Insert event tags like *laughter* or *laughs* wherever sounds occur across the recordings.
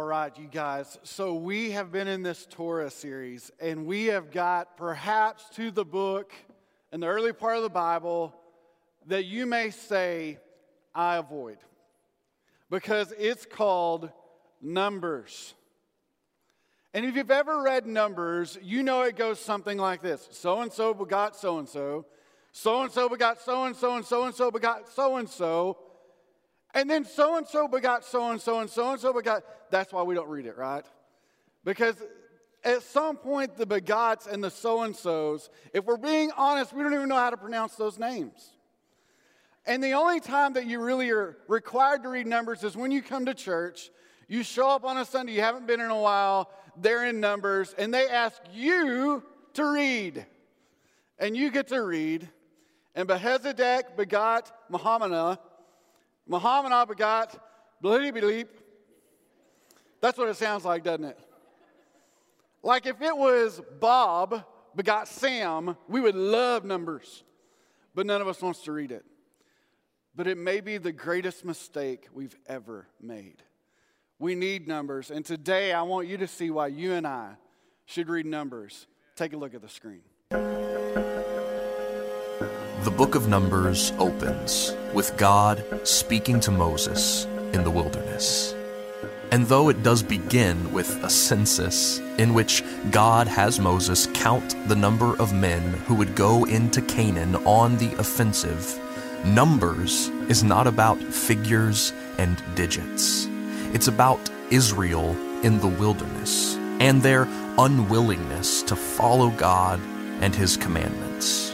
All right, you guys. So we have been in this Torah series, and we have got perhaps to the book in the early part of the Bible that you may say, I avoid. Because it's called Numbers. And if you've ever read Numbers, you know it goes something like this So and so begot so and so, so and so begot so and so, and so and so begot so and so. And then so and so begot so and so, and so and so begot. That's why we don't read it, right? Because at some point, the begots and the so and so's, if we're being honest, we don't even know how to pronounce those names. And the only time that you really are required to read Numbers is when you come to church. You show up on a Sunday, you haven't been in a while, they're in Numbers, and they ask you to read. And you get to read. And Behezadek begot Muhammad. Muhammad begot Bleep. That's what it sounds like, doesn't it? Like if it was Bob begot Sam, we would love numbers, but none of us wants to read it. But it may be the greatest mistake we've ever made. We need numbers, and today I want you to see why you and I should read numbers. Take a look at the screen. The book of Numbers opens with God speaking to Moses in the wilderness. And though it does begin with a census in which God has Moses count the number of men who would go into Canaan on the offensive, Numbers is not about figures and digits. It's about Israel in the wilderness and their unwillingness to follow God and His commandments.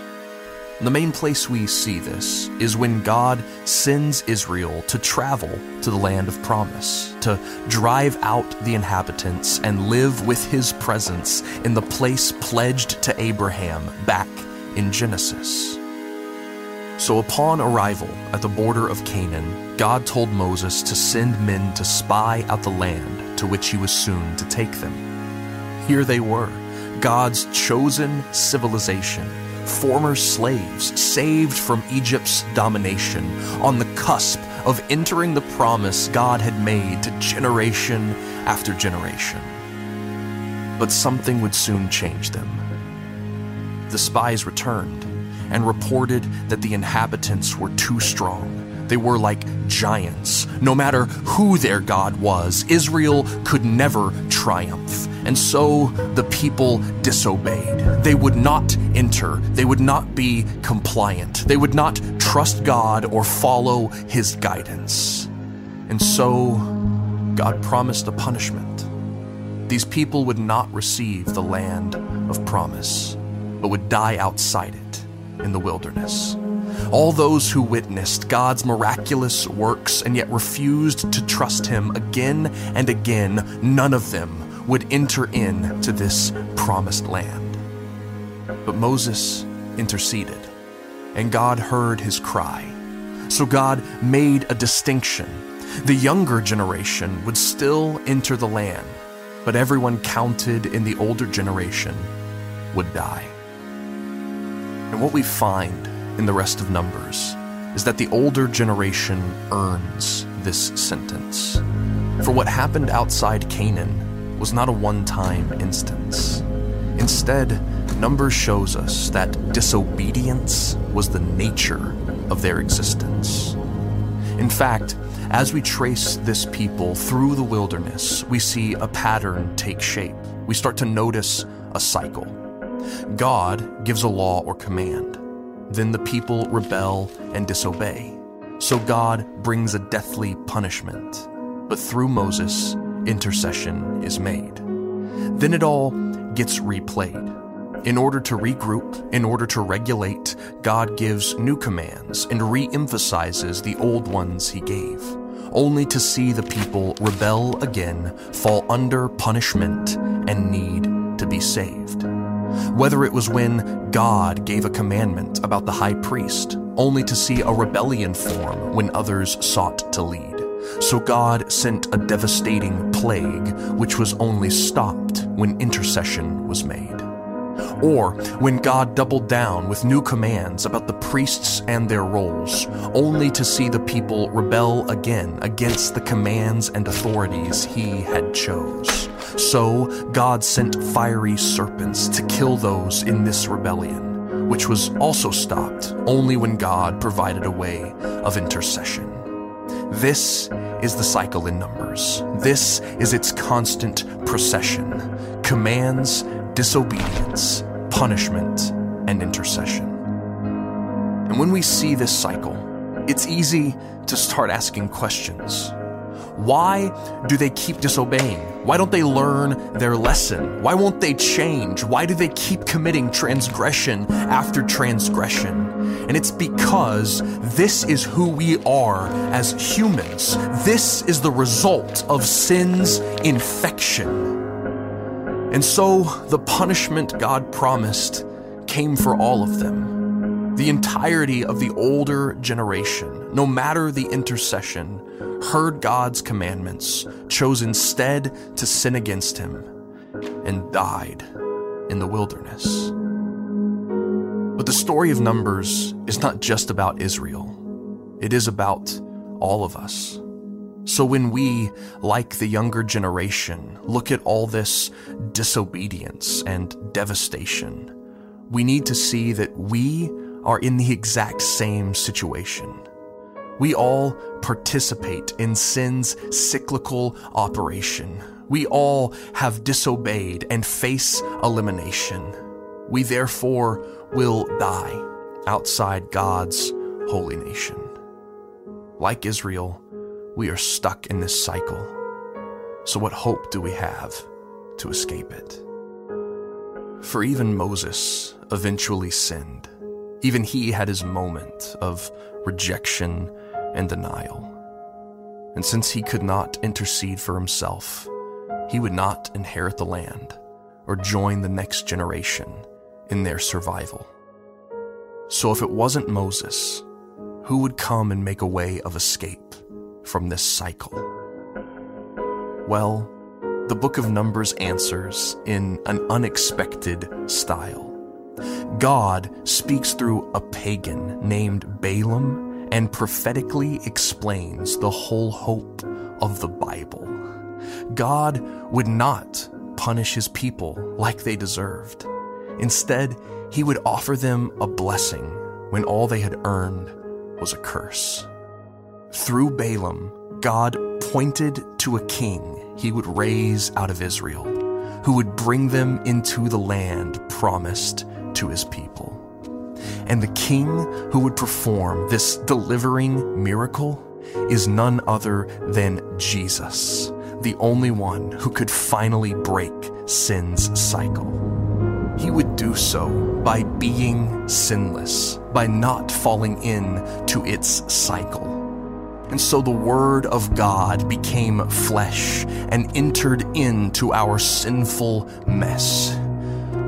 The main place we see this is when God sends Israel to travel to the land of promise, to drive out the inhabitants and live with his presence in the place pledged to Abraham back in Genesis. So, upon arrival at the border of Canaan, God told Moses to send men to spy out the land to which he was soon to take them. Here they were, God's chosen civilization former slaves saved from Egypt's domination on the cusp of entering the promise God had made to generation after generation. But something would soon change them. The spies returned and reported that the inhabitants were too strong. They were like giants. No matter who their God was, Israel could never triumph. And so the people disobeyed. They would not enter, they would not be compliant, they would not trust God or follow his guidance. And so God promised a punishment. These people would not receive the land of promise, but would die outside it in the wilderness. All those who witnessed God's miraculous works and yet refused to trust Him again and again, none of them would enter in to this promised land. But Moses interceded, and God heard his cry. So God made a distinction. The younger generation would still enter the land, but everyone counted in the older generation would die. And what we find in the rest of Numbers is that the older generation earns this sentence. For what happened outside Canaan was not a one time instance. Instead, Numbers shows us that disobedience was the nature of their existence. In fact, as we trace this people through the wilderness, we see a pattern take shape. We start to notice a cycle. God gives a law or command. Then the people rebel and disobey. So God brings a deathly punishment. But through Moses, intercession is made. Then it all gets replayed. In order to regroup, in order to regulate, God gives new commands and re emphasizes the old ones he gave, only to see the people rebel again, fall under punishment, and need to be saved. Whether it was when God gave a commandment about the high priest, only to see a rebellion form when others sought to lead so God sent a devastating plague, which was only stopped when intercession was made. or when God doubled down with new commands about the priests and their roles, only to see the people rebel again against the commands and authorities he had chose. So God sent fiery serpents to kill those in this rebellion, which was also stopped only when God provided a way of intercession. This is the cycle in Numbers. This is its constant procession commands, disobedience, punishment, and intercession. And when we see this cycle, it's easy to start asking questions. Why do they keep disobeying? Why don't they learn their lesson? Why won't they change? Why do they keep committing transgression after transgression? And it's because this is who we are as humans. This is the result of sin's infection. And so the punishment God promised came for all of them. The entirety of the older generation, no matter the intercession, heard God's commandments, chose instead to sin against Him, and died in the wilderness. But the story of Numbers is not just about Israel, it is about all of us. So when we, like the younger generation, look at all this disobedience and devastation, we need to see that we are in the exact same situation. We all participate in sin's cyclical operation. We all have disobeyed and face elimination. We therefore will die outside God's holy nation. Like Israel, we are stuck in this cycle. So, what hope do we have to escape it? For even Moses eventually sinned. Even he had his moment of rejection and denial. And since he could not intercede for himself, he would not inherit the land or join the next generation in their survival. So, if it wasn't Moses, who would come and make a way of escape from this cycle? Well, the book of Numbers answers in an unexpected style. God speaks through a pagan named Balaam and prophetically explains the whole hope of the Bible. God would not punish his people like they deserved. Instead, he would offer them a blessing when all they had earned was a curse. Through Balaam, God pointed to a king he would raise out of Israel, who would bring them into the land promised to his people. And the king who would perform this delivering miracle is none other than Jesus, the only one who could finally break sin's cycle. He would do so by being sinless, by not falling in to its cycle. And so the Word of God became flesh and entered into our sinful mess.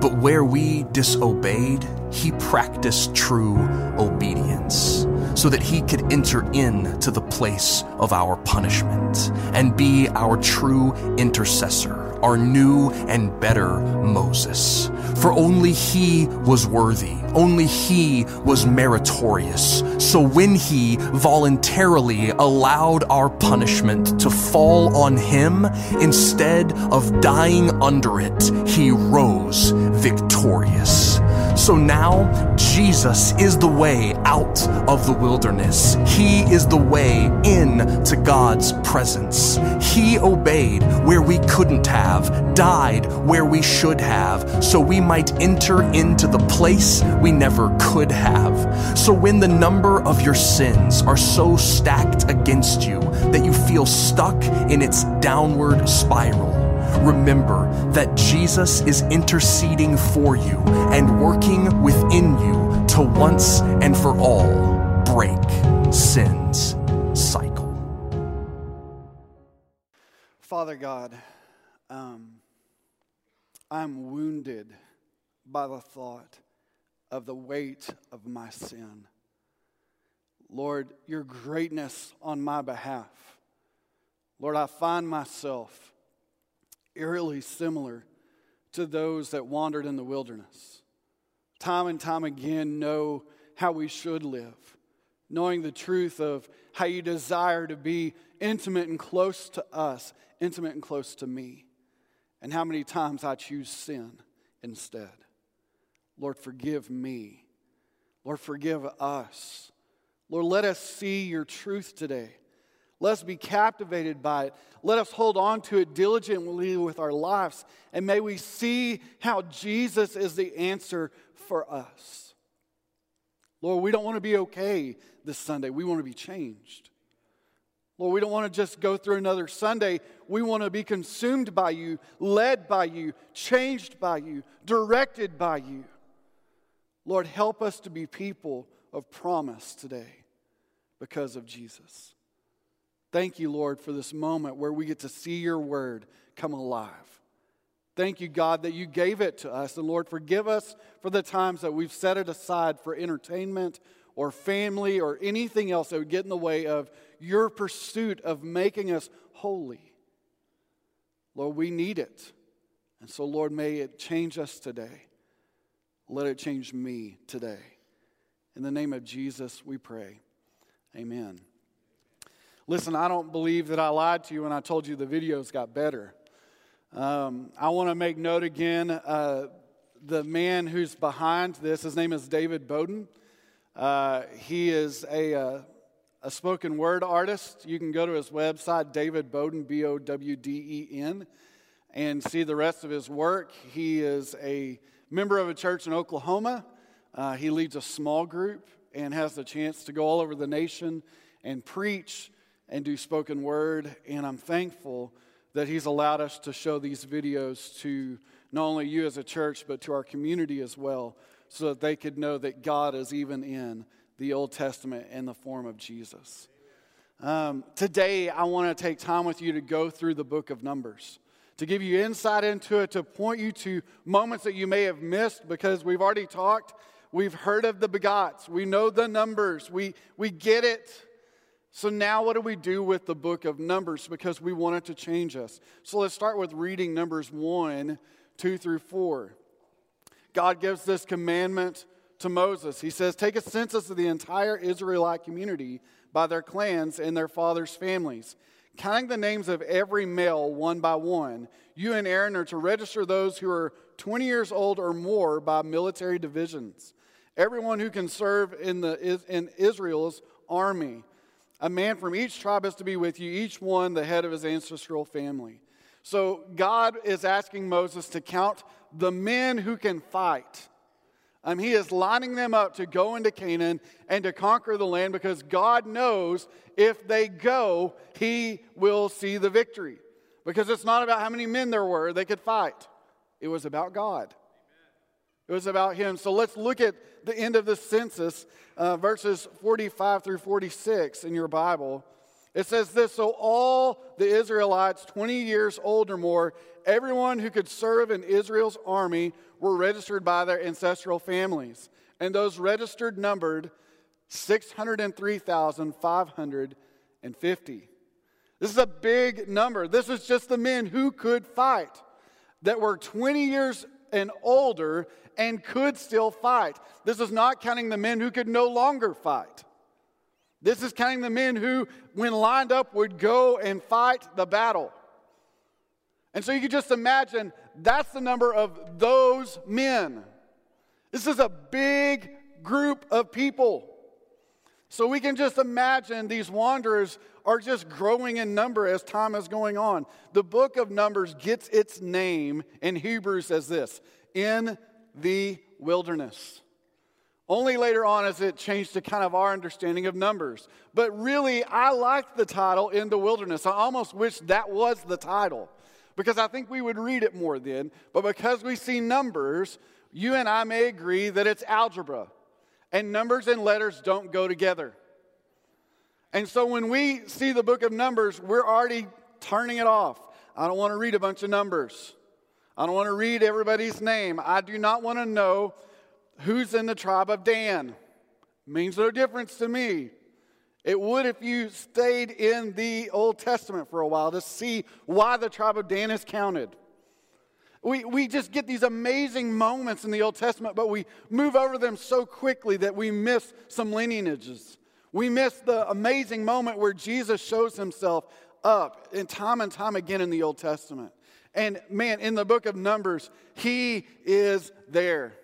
But where we disobeyed, he practiced true obedience so that he could enter into the place of our punishment and be our true intercessor, our new and better Moses. For only he was worthy, only he was meritorious. So when he voluntarily allowed our punishment to fall on him, instead of dying under it, he rose victorious. So now, Jesus is the way out of the wilderness. He is the way in to God's presence. He obeyed where we couldn't have, died where we should have, so we might enter into the place we never could have. So when the number of your sins are so stacked against you that you feel stuck in its downward spiral, remember that Jesus is interceding for you and working within you to once and for all break sin's cycle. Father God, um, I'm wounded by the thought of the weight of my sin. Lord, your greatness on my behalf. Lord, I find myself eerily similar to those that wandered in the wilderness. Time and time again, know how we should live, knowing the truth of how you desire to be intimate and close to us, intimate and close to me, and how many times I choose sin instead. Lord, forgive me. Lord, forgive us. Lord, let us see your truth today. Let us be captivated by it. Let us hold on to it diligently with our lives. And may we see how Jesus is the answer for us. Lord, we don't want to be okay this Sunday. We want to be changed. Lord, we don't want to just go through another Sunday. We want to be consumed by you, led by you, changed by you, directed by you. Lord, help us to be people of promise today because of Jesus. Thank you, Lord, for this moment where we get to see your word come alive. Thank you, God, that you gave it to us. And Lord, forgive us for the times that we've set it aside for entertainment or family or anything else that would get in the way of your pursuit of making us holy. Lord, we need it. And so, Lord, may it change us today. Let it change me today. In the name of Jesus, we pray. Amen. Listen, I don't believe that I lied to you when I told you the videos got better. Um, I want to make note again uh, the man who's behind this, his name is David Bowden. Uh, he is a, uh, a spoken word artist. You can go to his website, David Bowden, B O W D E N, and see the rest of his work. He is a member of a church in Oklahoma. Uh, he leads a small group and has the chance to go all over the nation and preach and do spoken word. And I'm thankful that He's allowed us to show these videos to not only you as a church, but to our community as well, so that they could know that God is even in the Old Testament in the form of Jesus. Um, today, I want to take time with you to go through the book of Numbers, to give you insight into it, to point you to moments that you may have missed because we've already talked. We've heard of the begots. We know the numbers. We, we get it. So now what do we do with the book of Numbers? Because we want it to change us. So let's start with reading Numbers 1, 2 through 4. God gives this commandment to Moses. He says, Take a census of the entire Israelite community by their clans and their fathers' families. Counting the names of every male one by one, you and Aaron are to register those who are 20 years old or more by military divisions. Everyone who can serve in, the, in Israel's army a man from each tribe is to be with you, each one the head of his ancestral family. So God is asking Moses to count the men who can fight. Um, he is lining them up to go into Canaan and to conquer the land because God knows if they go, he will see the victory. Because it's not about how many men there were they could fight, it was about God. It was about him. So let's look at the end of the census, uh, verses 45 through 46 in your Bible. It says this So all the Israelites 20 years old or more, everyone who could serve in Israel's army, were registered by their ancestral families. And those registered numbered 603,550. This is a big number. This is just the men who could fight that were 20 years and older and could still fight. This is not counting the men who could no longer fight. This is counting the men who, when lined up, would go and fight the battle. And so you can just imagine that's the number of those men. This is a big group of people. So we can just imagine these wanderers are just growing in number as time is going on. The book of Numbers gets its name in Hebrews as this in the wilderness. Only later on has it changed to kind of our understanding of numbers. But really, I like the title in the wilderness. I almost wish that was the title because I think we would read it more then. But because we see numbers, you and I may agree that it's algebra. And numbers and letters don't go together. And so when we see the book of Numbers, we're already turning it off. I don't want to read a bunch of numbers. I don't want to read everybody's name. I do not want to know who's in the tribe of Dan. Means no difference to me. It would if you stayed in the Old Testament for a while to see why the tribe of Dan is counted. We, we just get these amazing moments in the Old Testament, but we move over them so quickly that we miss some lineages. We miss the amazing moment where Jesus shows himself up in time and time again in the Old Testament. And man, in the book of Numbers, he is there.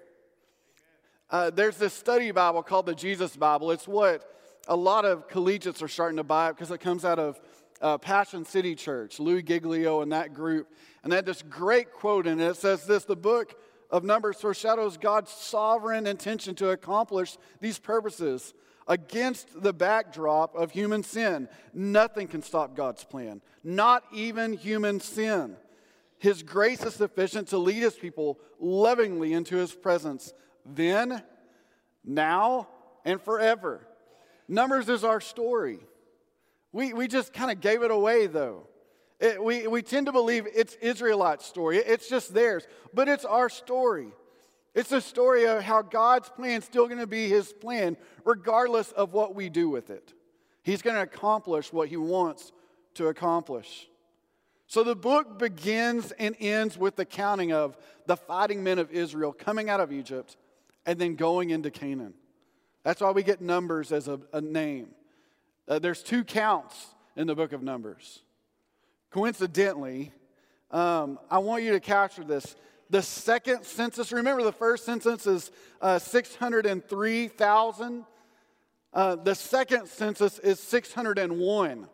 Uh, there's this study Bible called the Jesus Bible. It's what a lot of collegiates are starting to buy because it comes out of uh, Passion City Church, Louie Giglio and that group. And they had this great quote in it. It says this The book of Numbers foreshadows God's sovereign intention to accomplish these purposes against the backdrop of human sin. Nothing can stop God's plan, not even human sin. His grace is sufficient to lead his people lovingly into his presence then, now, and forever. Numbers is our story. We, we just kind of gave it away, though. It, we, we tend to believe it's Israelite story. It's just theirs, but it's our story. It's a story of how God's plan is still going to be his plan, regardless of what we do with it. He's going to accomplish what he wants to accomplish. So the book begins and ends with the counting of the fighting men of Israel coming out of Egypt and then going into Canaan. That's why we get Numbers as a, a name. Uh, there's two counts in the book of Numbers. Coincidentally, um, I want you to capture this. The second census, remember the first census is uh, 603,000. Uh, the second census is 601.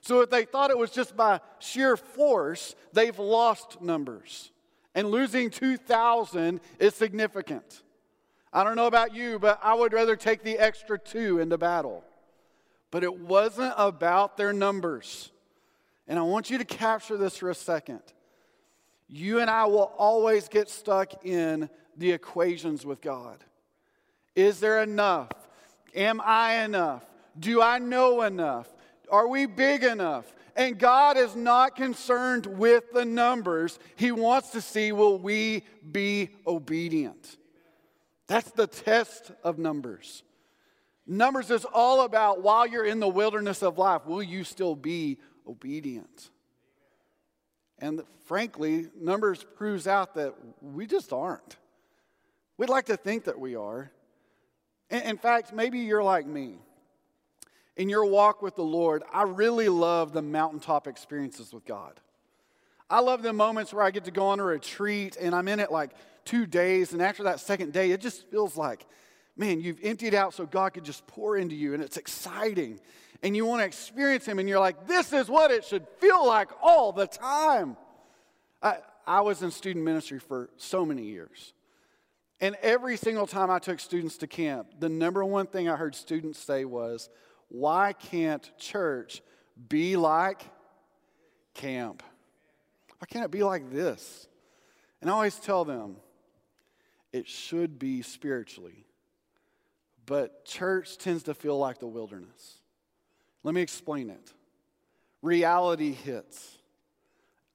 So if they thought it was just by sheer force, they've lost numbers and losing 2,000 is significant. I don't know about you, but I would rather take the extra two into battle. But it wasn't about their numbers. And I want you to capture this for a second. You and I will always get stuck in the equations with God. Is there enough? Am I enough? Do I know enough? Are we big enough? And God is not concerned with the numbers. He wants to see will we be obedient? That's the test of numbers. Numbers is all about while you're in the wilderness of life, will you still be obedient? And frankly, numbers proves out that we just aren't. We'd like to think that we are. In fact, maybe you're like me in your walk with the Lord, I really love the mountaintop experiences with God. I love the moments where I get to go on a retreat and I'm in it like two days, and after that second day, it just feels like, man, you've emptied out so God could just pour into you, and it's exciting. And you want to experience Him, and you're like, this is what it should feel like all the time. I, I was in student ministry for so many years. And every single time I took students to camp, the number one thing I heard students say was, why can't church be like camp? Why can't it be like this? And I always tell them it should be spiritually, but church tends to feel like the wilderness. Let me explain it. Reality hits.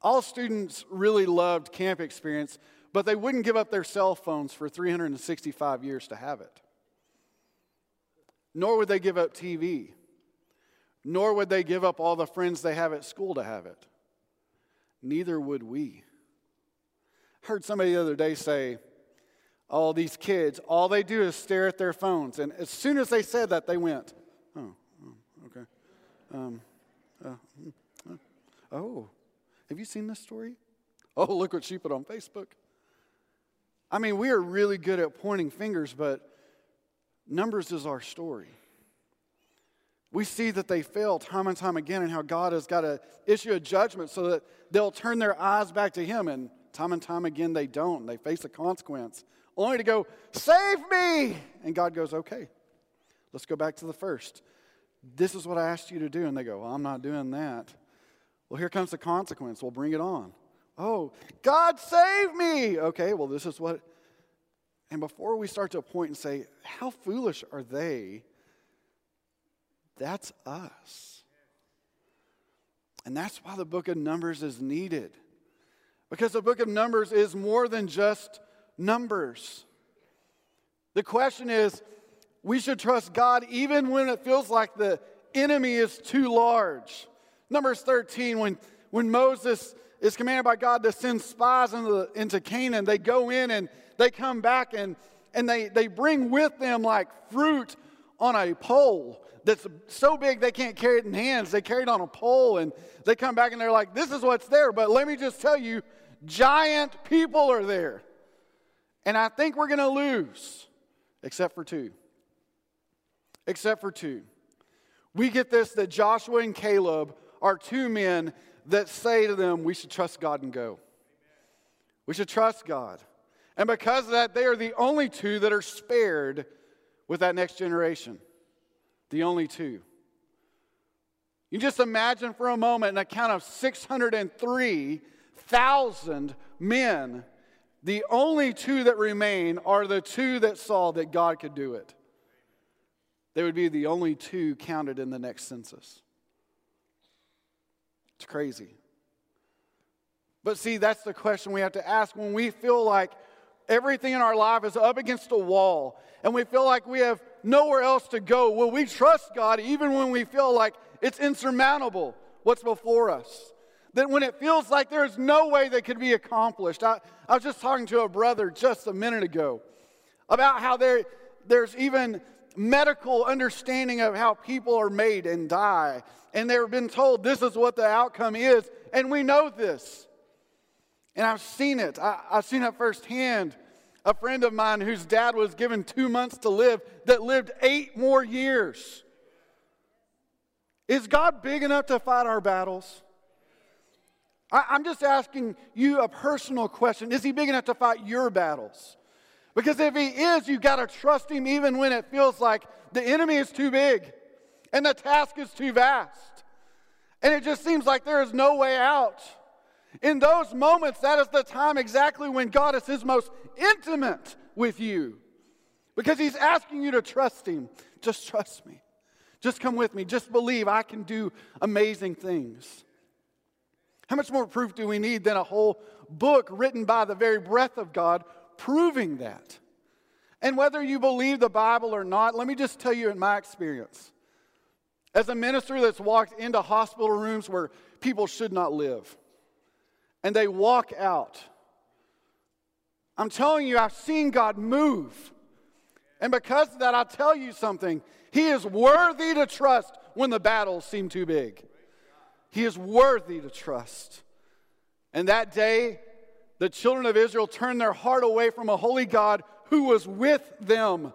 All students really loved camp experience, but they wouldn't give up their cell phones for 365 years to have it nor would they give up TV, nor would they give up all the friends they have at school to have it. Neither would we. I heard somebody the other day say, all these kids, all they do is stare at their phones. And as soon as they said that, they went, oh, oh okay. Um, uh, uh, oh, have you seen this story? *laughs* Oh, look what she put on Facebook. I mean, we are really good at pointing fingers, but Numbers is our story. We see that they fail time and time again, and how God has got to issue a judgment so that they'll turn their eyes back to Him. And time and time again, they don't. They face a consequence, only to go, Save me! And God goes, Okay, let's go back to the first. This is what I asked you to do. And they go, well, I'm not doing that. Well, here comes the consequence. We'll bring it on. Oh, God save me! Okay, well, this is what and before we start to point and say, how foolish are they? That's us. And that's why the book of Numbers is needed. Because the book of Numbers is more than just numbers. The question is we should trust God even when it feels like the enemy is too large. Numbers 13, when, when Moses is commanded by God to send spies into, the, into Canaan. They go in and they come back and, and they, they bring with them like fruit on a pole that's so big they can't carry it in hands. They carry it on a pole and they come back and they're like, this is what's there. But let me just tell you, giant people are there. And I think we're going to lose, except for two. Except for two. We get this that Joshua and Caleb are two men that say to them, we should trust God and go. We should trust God. And because of that, they are the only two that are spared with that next generation. The only two. You just imagine for a moment an account of 603,000 men. The only two that remain are the two that saw that God could do it. They would be the only two counted in the next census. It's crazy. But see, that's the question we have to ask when we feel like everything in our life is up against a wall and we feel like we have nowhere else to go. Will we trust God even when we feel like it's insurmountable what's before us? That when it feels like there's no way that could be accomplished. I, I was just talking to a brother just a minute ago about how there, there's even medical understanding of how people are made and die. And they've been told this is what the outcome is. And we know this. And I've seen it. I, have seen it firsthand. A friend of mine whose dad was given two months to live that lived eight more years. Is God big enough to fight our battles? I, I'm just asking you a personal question. Is He big enough to fight your battles? Because if He is, you've got to trust Him even when it feels like the enemy is too big and the task is too vast. And it just seems like there is no way out. In those moments, that is the time exactly when God is His most intimate with you because He's asking you to trust Him. Just trust me. Just come with me. Just believe I can do amazing things. How much more proof do we need than a whole book written by the very breath of God proving that? And whether you believe the Bible or not, let me just tell you in my experience. As a minister that's walked into hospital rooms where people should not live, and they walk out. I'm telling you, I've seen God move. And because of that, I'll tell you something. He is worthy to trust when the battles seem too big. He is worthy to trust. And that day, the children of Israel turned their heart away from a holy God who was with them,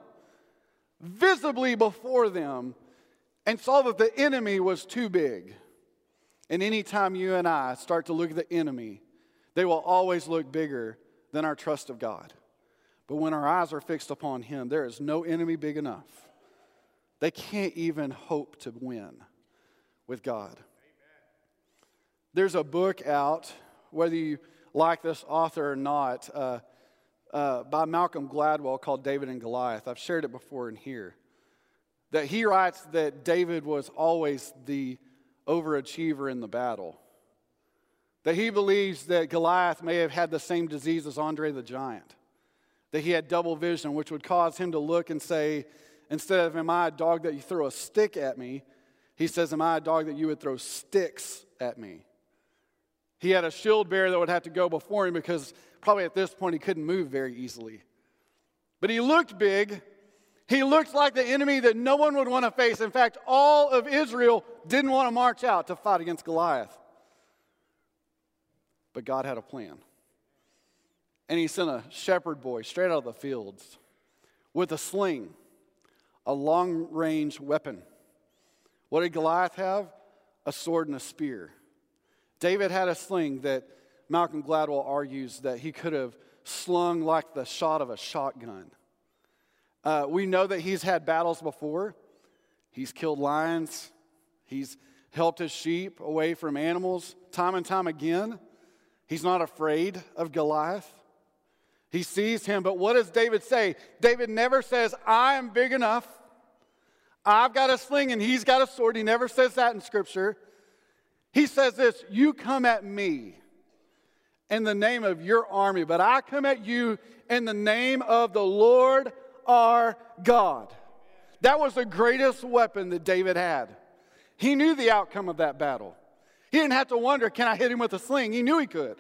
visibly before them, and saw that the enemy was too big. And anytime you and I start to look at the enemy, they will always look bigger than our trust of God. But when our eyes are fixed upon Him, there is no enemy big enough. They can't even hope to win with God. There's a book out, whether you like this author or not, uh, uh, by Malcolm Gladwell called David and Goliath. I've shared it before in here. That he writes that David was always the overachiever in the battle. That he believes that Goliath may have had the same disease as Andre the Giant. That he had double vision, which would cause him to look and say, instead of, Am I a dog that you throw a stick at me? He says, Am I a dog that you would throw sticks at me? He had a shield bearer that would have to go before him because probably at this point he couldn't move very easily. But he looked big, he looked like the enemy that no one would want to face. In fact, all of Israel didn't want to march out to fight against Goliath. But God had a plan. And he sent a shepherd boy straight out of the fields with a sling, a long range weapon. What did Goliath have? A sword and a spear. David had a sling that Malcolm Gladwell argues that he could have slung like the shot of a shotgun. Uh, we know that he's had battles before. He's killed lions. He's helped his sheep away from animals time and time again. He's not afraid of Goliath. He sees him, but what does David say? David never says, I am big enough. I've got a sling and he's got a sword. He never says that in Scripture. He says this You come at me in the name of your army, but I come at you in the name of the Lord our God. That was the greatest weapon that David had. He knew the outcome of that battle. He didn't have to wonder, can I hit him with a sling? He knew he could.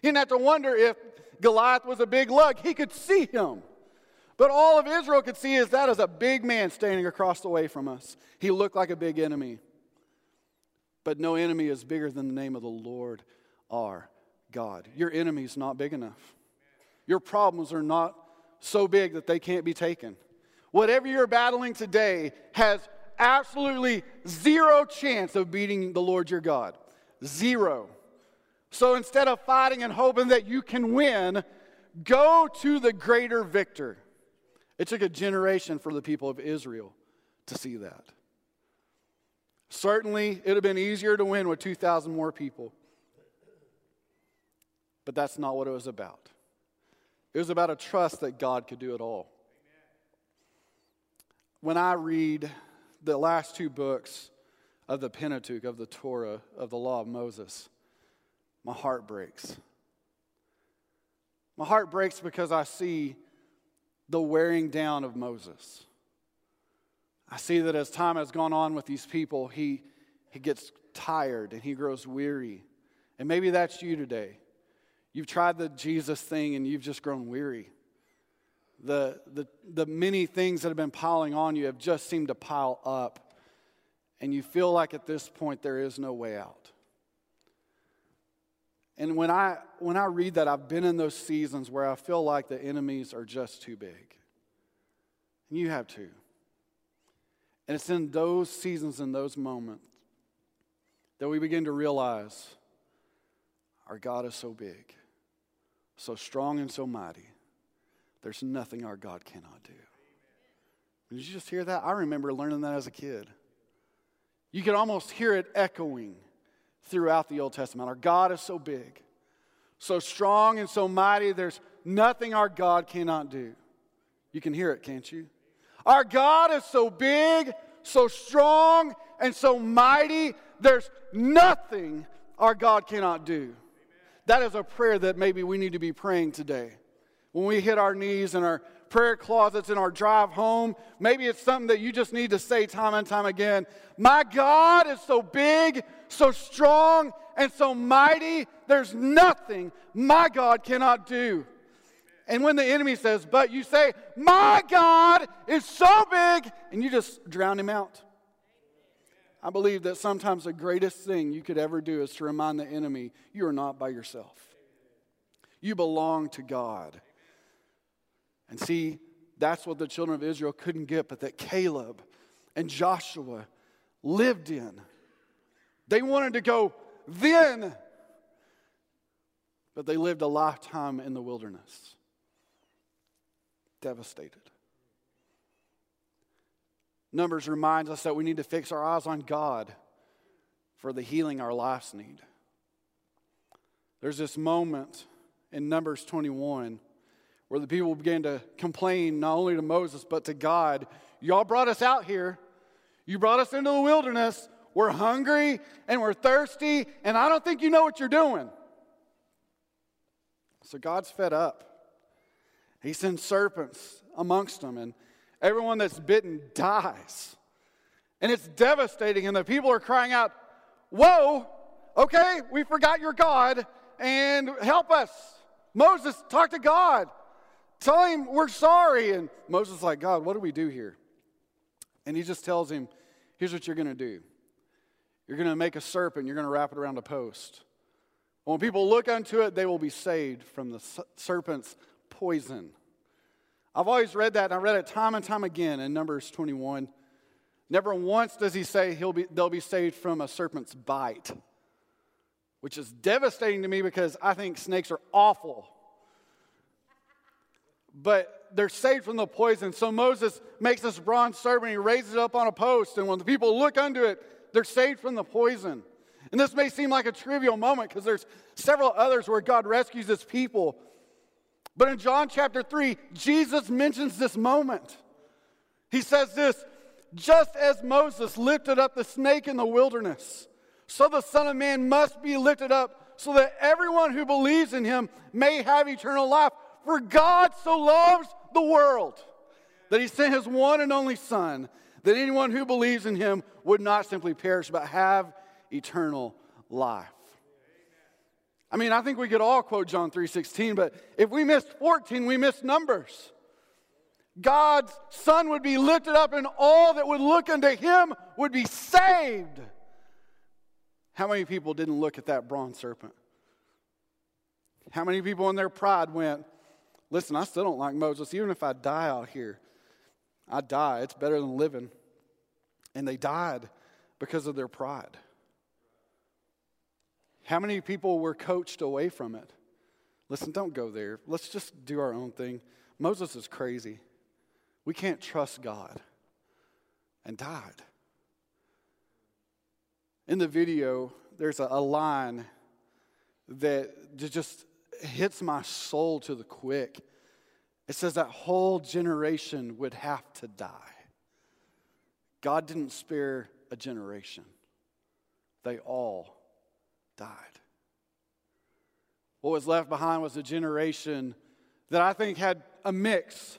He didn't have to wonder if Goliath was a big lug. He could see him. But all of Israel could see is that as a big man standing across the way from us. He looked like a big enemy. But no enemy is bigger than the name of the Lord our God. Your enemy is not big enough. Your problems are not so big that they can't be taken. Whatever you're battling today has absolutely zero chance of beating the Lord your God. Zero. So instead of fighting and hoping that you can win, go to the greater victor. It took a generation for the people of Israel to see that. Certainly, it would have been easier to win with 2,000 more people. But that's not what it was about. It was about a trust that God could do it all. When I read the last two books of the Pentateuch, of the Torah, of the law of Moses, my heart breaks. My heart breaks because I see the wearing down of Moses. I see that as time has gone on with these people, he, he gets tired and he grows weary. And maybe that's you today. You've tried the Jesus thing and you've just grown weary. The, the, the many things that have been piling on you have just seemed to pile up. And you feel like at this point there is no way out. And when I, when I read that, I've been in those seasons where I feel like the enemies are just too big. And you have too. And it's in those seasons and those moments that we begin to realize our God is so big, so strong, and so mighty. There's nothing our God cannot do. Did you just hear that? I remember learning that as a kid. You could almost hear it echoing throughout the Old Testament. Our God is so big, so strong, and so mighty, there's nothing our God cannot do. You can hear it, can't you? Our God is so big, so strong, and so mighty, there's nothing our God cannot do. That is a prayer that maybe we need to be praying today. When we hit our knees in our prayer closets in our drive home, maybe it's something that you just need to say time and time again. My God is so big, so strong, and so mighty, there's nothing my God cannot do. And when the enemy says, but you say, My God is so big, and you just drown him out. I believe that sometimes the greatest thing you could ever do is to remind the enemy, You are not by yourself. You belong to God. And see, that's what the children of Israel couldn't get, but that Caleb and Joshua lived in. They wanted to go then, but they lived a lifetime in the wilderness. Devastated. Numbers reminds us that we need to fix our eyes on God for the healing our lives need. There's this moment in Numbers 21 where the people began to complain not only to Moses but to God. Y'all brought us out here. You brought us into the wilderness. We're hungry and we're thirsty, and I don't think you know what you're doing. So God's fed up. He sends serpents amongst them, and everyone that's bitten dies. And it's devastating, and the people are crying out, Whoa, okay, we forgot your God, and help us. Moses, talk to God. Tell him we're sorry. And Moses is like, God, what do we do here? And he just tells him, Here's what you're going to do you're going to make a serpent, you're going to wrap it around a post. When people look unto it, they will be saved from the serpent's poison. I've always read that, and I read it time and time again in Numbers 21. Never once does he say he'll be, they'll be saved from a serpent's bite, which is devastating to me because I think snakes are awful but they're saved from the poison. So Moses makes this bronze serpent, he raises it up on a post, and when the people look under it, they're saved from the poison. And this may seem like a trivial moment because there's several others where God rescues his people. But in John chapter 3, Jesus mentions this moment. He says this just as Moses lifted up the snake in the wilderness, so the Son of Man must be lifted up so that everyone who believes in him may have eternal life. For God so loves the world that he sent his one and only Son, that anyone who believes in him would not simply perish, but have eternal life. I mean, I think we could all quote John 3:16, but if we missed 14, we missed numbers. God's son would be lifted up and all that would look unto him would be saved. How many people didn't look at that bronze serpent? How many people in their pride went, Listen, I still don't like Moses. Even if I die out here, I die. It's better than living. And they died because of their pride. How many people were coached away from it? Listen, don't go there. Let's just do our own thing. Moses is crazy. We can't trust God. And died. In the video, there's a, a line that just hits my soul to the quick. It says that whole generation would have to die. God didn't spare a generation, they all died. What was left behind was a generation that I think had a mix.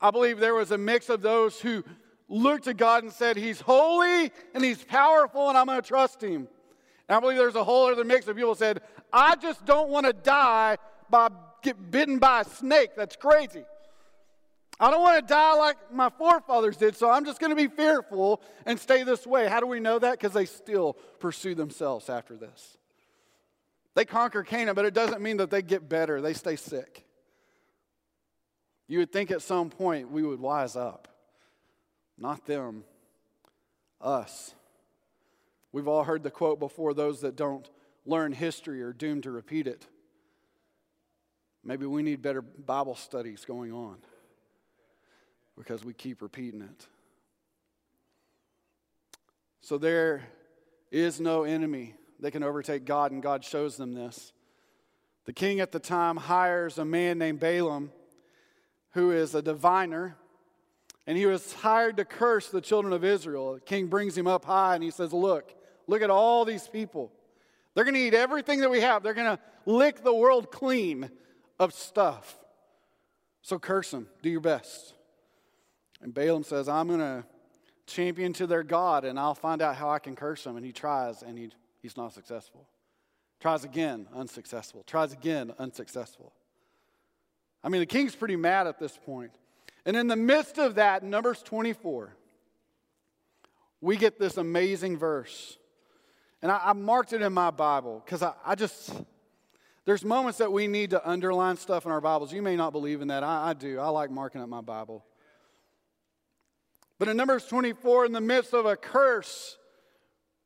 I believe there was a mix of those who looked to God and said, He's holy and He's powerful, and I'm going to trust Him. And I believe there's a whole other mix of people said, I just don't want to die by get bitten by a snake. That's crazy. I don't want to die like my forefathers did, so I'm just going to be fearful and stay this way. How do we know that? Because they still pursue themselves after this. They conquer Canaan, but it doesn't mean that they get better, they stay sick. You would think at some point we would wise up. Not them, us. We've all heard the quote before those that don't learn history are doomed to repeat it. Maybe we need better Bible studies going on because we keep repeating it. So there is no enemy that can overtake God, and God shows them this. The king at the time hires a man named Balaam, who is a diviner, and he was hired to curse the children of Israel. The king brings him up high and he says, Look, Look at all these people. They're going to eat everything that we have. They're going to lick the world clean of stuff. So curse them. Do your best. And Balaam says, I'm going to champion to their God and I'll find out how I can curse them. And he tries and he, he's not successful. Tries again, unsuccessful. Tries again, unsuccessful. I mean, the king's pretty mad at this point. And in the midst of that, Numbers 24, we get this amazing verse. And I, I marked it in my Bible because I, I, just, there's moments that we need to underline stuff in our Bibles. You may not believe in that. I, I do. I like marking up my Bible. But in Numbers 24, in the midst of a curse,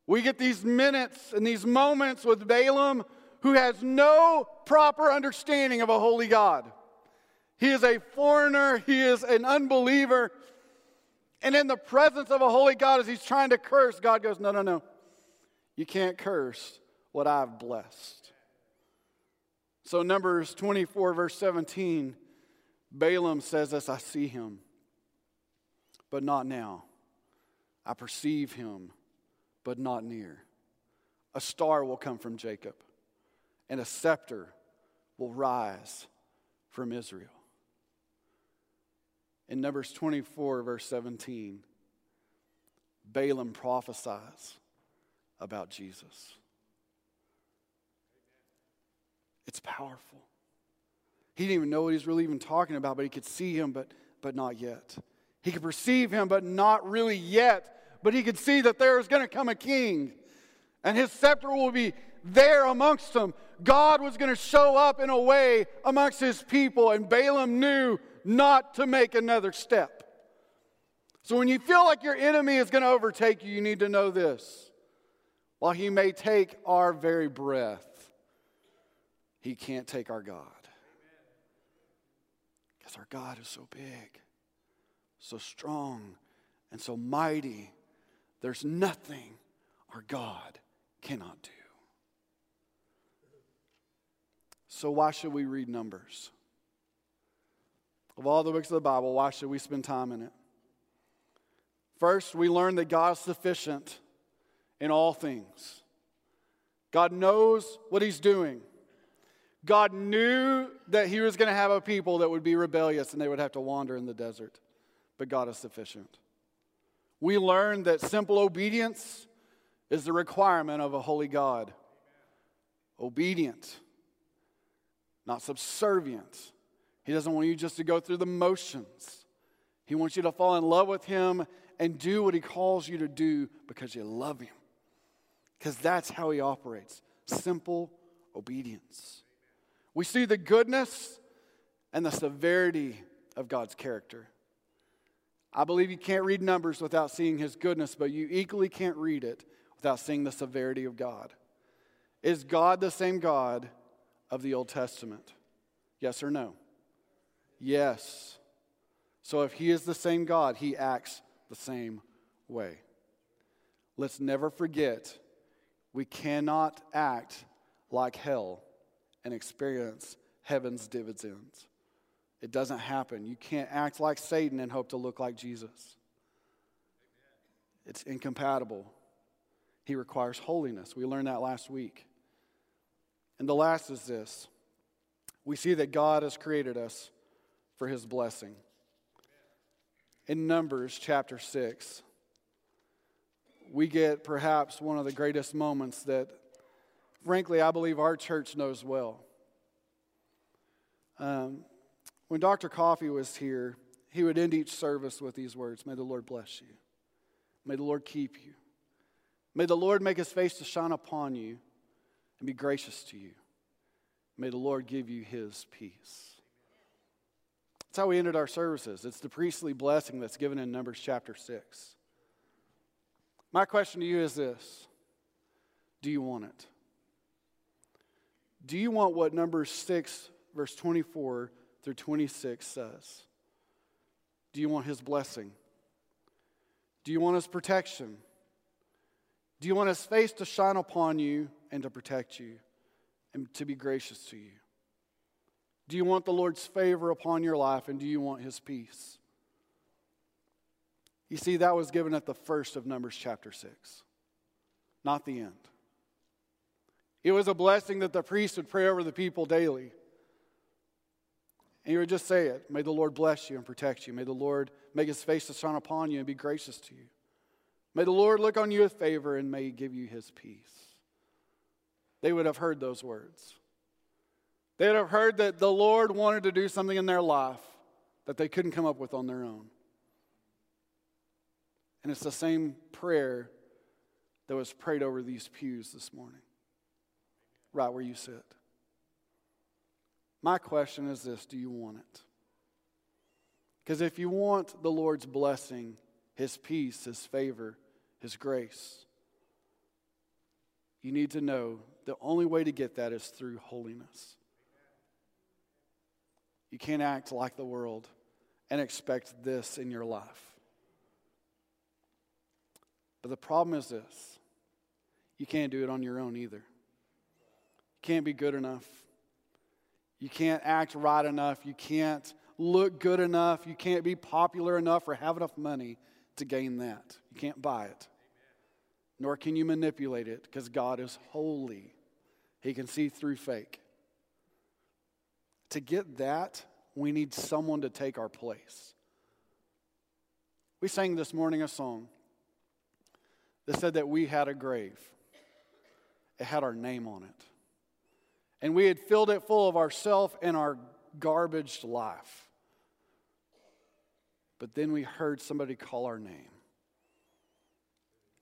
we get these minutes and these moments with Balaam who has no proper understanding of a holy God. He is a foreigner, he is an unbeliever. And in the presence of a holy God, as he's trying to curse, God goes, No, no, no. You can't curse what I've blessed. So, Numbers 24, verse 17, Balaam says this I see him, but not now. I perceive him, but not near. A star will come from Jacob, and a scepter will rise from Israel. In Numbers 24, verse 17, Balaam prophesies about Jesus. It's powerful. He didn't even know what he's really even talking about, but he could see him, but, but not yet. He could perceive him, but not really yet. But he could see that there is going to come a king, and his scepter will be there amongst them. God was going to show up in a way amongst his people, and Balaam knew not to make another step. So when you feel like your enemy is going to overtake you, you need to know this while he may take our very breath, he can't take our God. Because our God is so big, so strong, and so mighty. There's nothing our God cannot do. So, why should we read Numbers? Of all the books of the Bible, why should we spend time in it? First, we learn that God is sufficient in all things. God knows what He's doing. God knew that He was going to have a people that would be rebellious and they would have to wander in the desert, but God is sufficient. We learn that simple obedience is the requirement of a holy God. Obedient, not subservient. He doesn't want you just to go through the motions. He wants you to fall in love with Him and do what He calls you to do because you love Him. Because that's how He operates simple obedience. We see the goodness and the severity of God's character. I believe you can't read Numbers without seeing His goodness, but you equally can't read it without seeing the severity of God. Is God the same God of the Old Testament? Yes or no? Yes. So if He is the same God, He acts the same way. Let's never forget we cannot act like hell and experience heaven's dividends. It doesn't happen. You can't act like Satan and hope to look like Jesus. It's incompatible. He requires holiness. We learned that last week. And the last is this we see that God has created us for his blessing. In Numbers chapter 6, we get perhaps one of the greatest moments that, frankly, I believe our church knows well. Um, when Dr. Coffey was here, he would end each service with these words May the Lord bless you. May the Lord keep you. May the Lord make his face to shine upon you and be gracious to you. May the Lord give you his peace. That's how we ended our services. It's the priestly blessing that's given in Numbers chapter 6. My question to you is this Do you want it? Do you want what Numbers 6, verse 24 through 26 says? Do you want his blessing? Do you want his protection? Do you want his face to shine upon you and to protect you and to be gracious to you? Do you want the Lord's favor upon your life and do you want his peace? You see, that was given at the first of Numbers chapter 6, not the end. It was a blessing that the priest would pray over the people daily. And he would just say it May the Lord bless you and protect you. May the Lord make his face to shine upon you and be gracious to you. May the Lord look on you with favor and may he give you his peace. They would have heard those words. They would have heard that the Lord wanted to do something in their life that they couldn't come up with on their own. And it's the same prayer that was prayed over these pews this morning, right where you sit. My question is this do you want it? Because if you want the Lord's blessing, His peace, His favor, His grace, you need to know the only way to get that is through holiness. You can't act like the world and expect this in your life. But the problem is this you can't do it on your own either. You can't be good enough. You can't act right enough. You can't look good enough. You can't be popular enough or have enough money to gain that. You can't buy it. Nor can you manipulate it because God is holy. He can see through fake. To get that, we need someone to take our place. We sang this morning a song that said that we had a grave. It had our name on it. And we had filled it full of ourself and our garbaged life. But then we heard somebody call our name.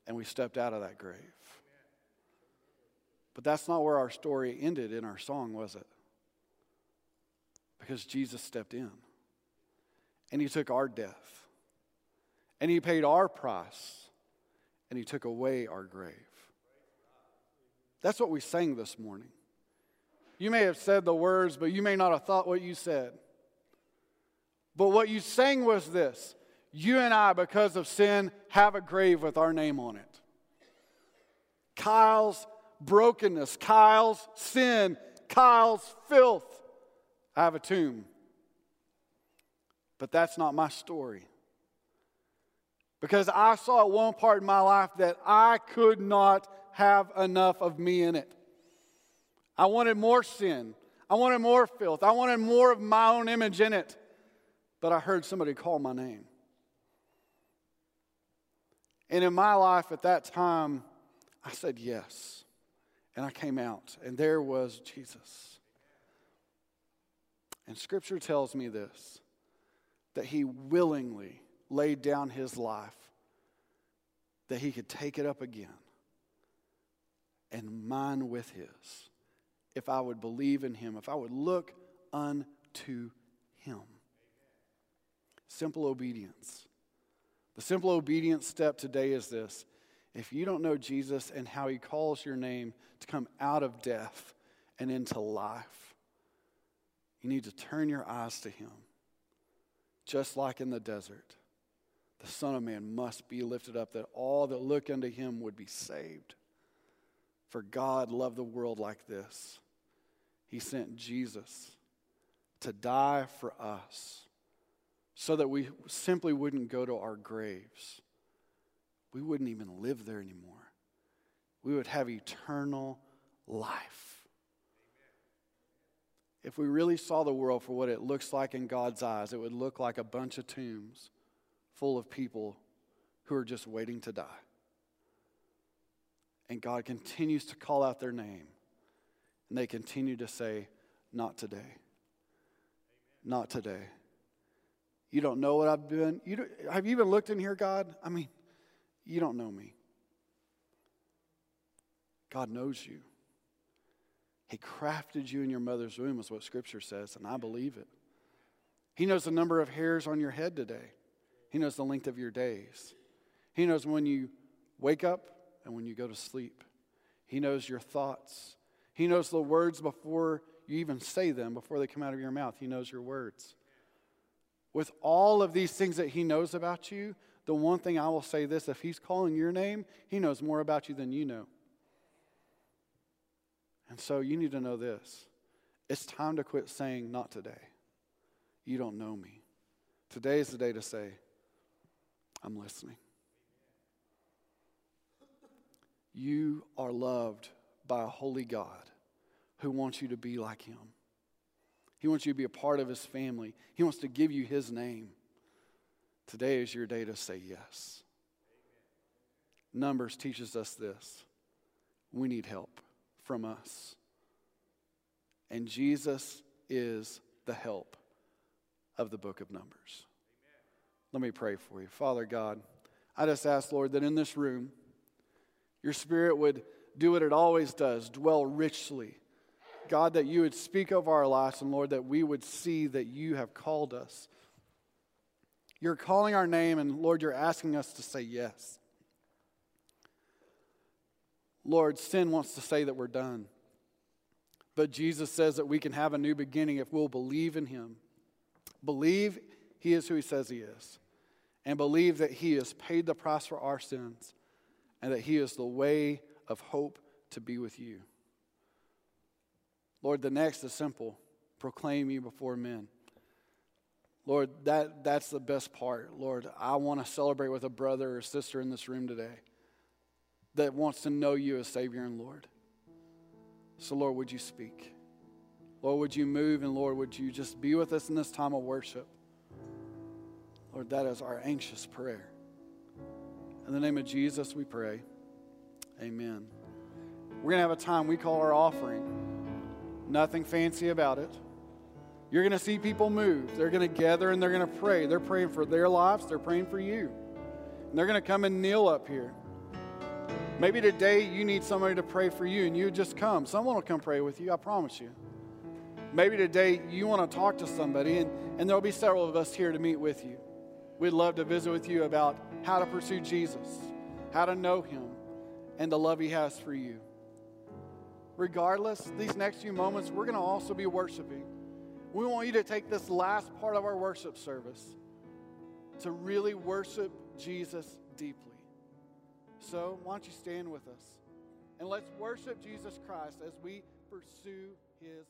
And we stepped out of that grave. But that's not where our story ended in our song, was it? Because Jesus stepped in. And he took our death. And he paid our price and he took away our grave. That's what we sang this morning. You may have said the words, but you may not have thought what you said. But what you sang was this You and I, because of sin, have a grave with our name on it. Kyle's brokenness, Kyle's sin, Kyle's filth. I have a tomb. But that's not my story. Because I saw at one part in my life that I could not have enough of me in it. I wanted more sin. I wanted more filth. I wanted more of my own image in it. But I heard somebody call my name. And in my life at that time, I said yes. And I came out, and there was Jesus. And scripture tells me this that he willingly laid down his life, that he could take it up again and mine with his if I would believe in him, if I would look unto him. Simple obedience. The simple obedience step today is this if you don't know Jesus and how he calls your name to come out of death and into life, you need to turn your eyes to him. Just like in the desert, the Son of Man must be lifted up that all that look unto him would be saved. For God loved the world like this He sent Jesus to die for us so that we simply wouldn't go to our graves. We wouldn't even live there anymore. We would have eternal life. If we really saw the world for what it looks like in God's eyes, it would look like a bunch of tombs full of people who are just waiting to die. And God continues to call out their name. And they continue to say, Not today. Not today. You don't know what I've been. You have you even looked in here, God? I mean, you don't know me. God knows you. He crafted you in your mother's womb, is what Scripture says, and I believe it. He knows the number of hairs on your head today, He knows the length of your days. He knows when you wake up and when you go to sleep. He knows your thoughts. He knows the words before you even say them, before they come out of your mouth. He knows your words. With all of these things that He knows about you, the one thing I will say this if He's calling your name, He knows more about you than you know. And so you need to know this it's time to quit saying, Not today. You don't know me. Today is the day to say, I'm listening. You are loved by a holy God who wants you to be like Him. He wants you to be a part of His family, He wants to give you His name. Today is your day to say yes. Numbers teaches us this we need help from us. And Jesus is the help of the book of Numbers. Let me pray for you. Father God, I just ask, Lord, that in this room, your spirit would do what it always does dwell richly. God, that you would speak of our lives, and Lord, that we would see that you have called us. You're calling our name, and Lord, you're asking us to say yes. Lord, sin wants to say that we're done. But Jesus says that we can have a new beginning if we'll believe in him. Believe he is who he says he is. And believe that he has paid the price for our sins and that he is the way of hope to be with you. Lord, the next is simple proclaim you before men. Lord, that, that's the best part. Lord, I want to celebrate with a brother or sister in this room today that wants to know you as Savior and Lord. So, Lord, would you speak? Lord, would you move? And Lord, would you just be with us in this time of worship? Lord, that is our anxious prayer. In the name of Jesus, we pray. Amen. We're going to have a time we call our offering. Nothing fancy about it. You're going to see people move. They're going to gather and they're going to pray. They're praying for their lives, they're praying for you. And they're going to come and kneel up here. Maybe today you need somebody to pray for you and you just come. Someone will come pray with you, I promise you. Maybe today you want to talk to somebody and, and there'll be several of us here to meet with you. We'd love to visit with you about how to pursue Jesus, how to know Him, and the love He has for you. Regardless, these next few moments, we're going to also be worshiping. We want you to take this last part of our worship service to really worship Jesus deeply. So, why don't you stand with us? And let's worship Jesus Christ as we pursue his.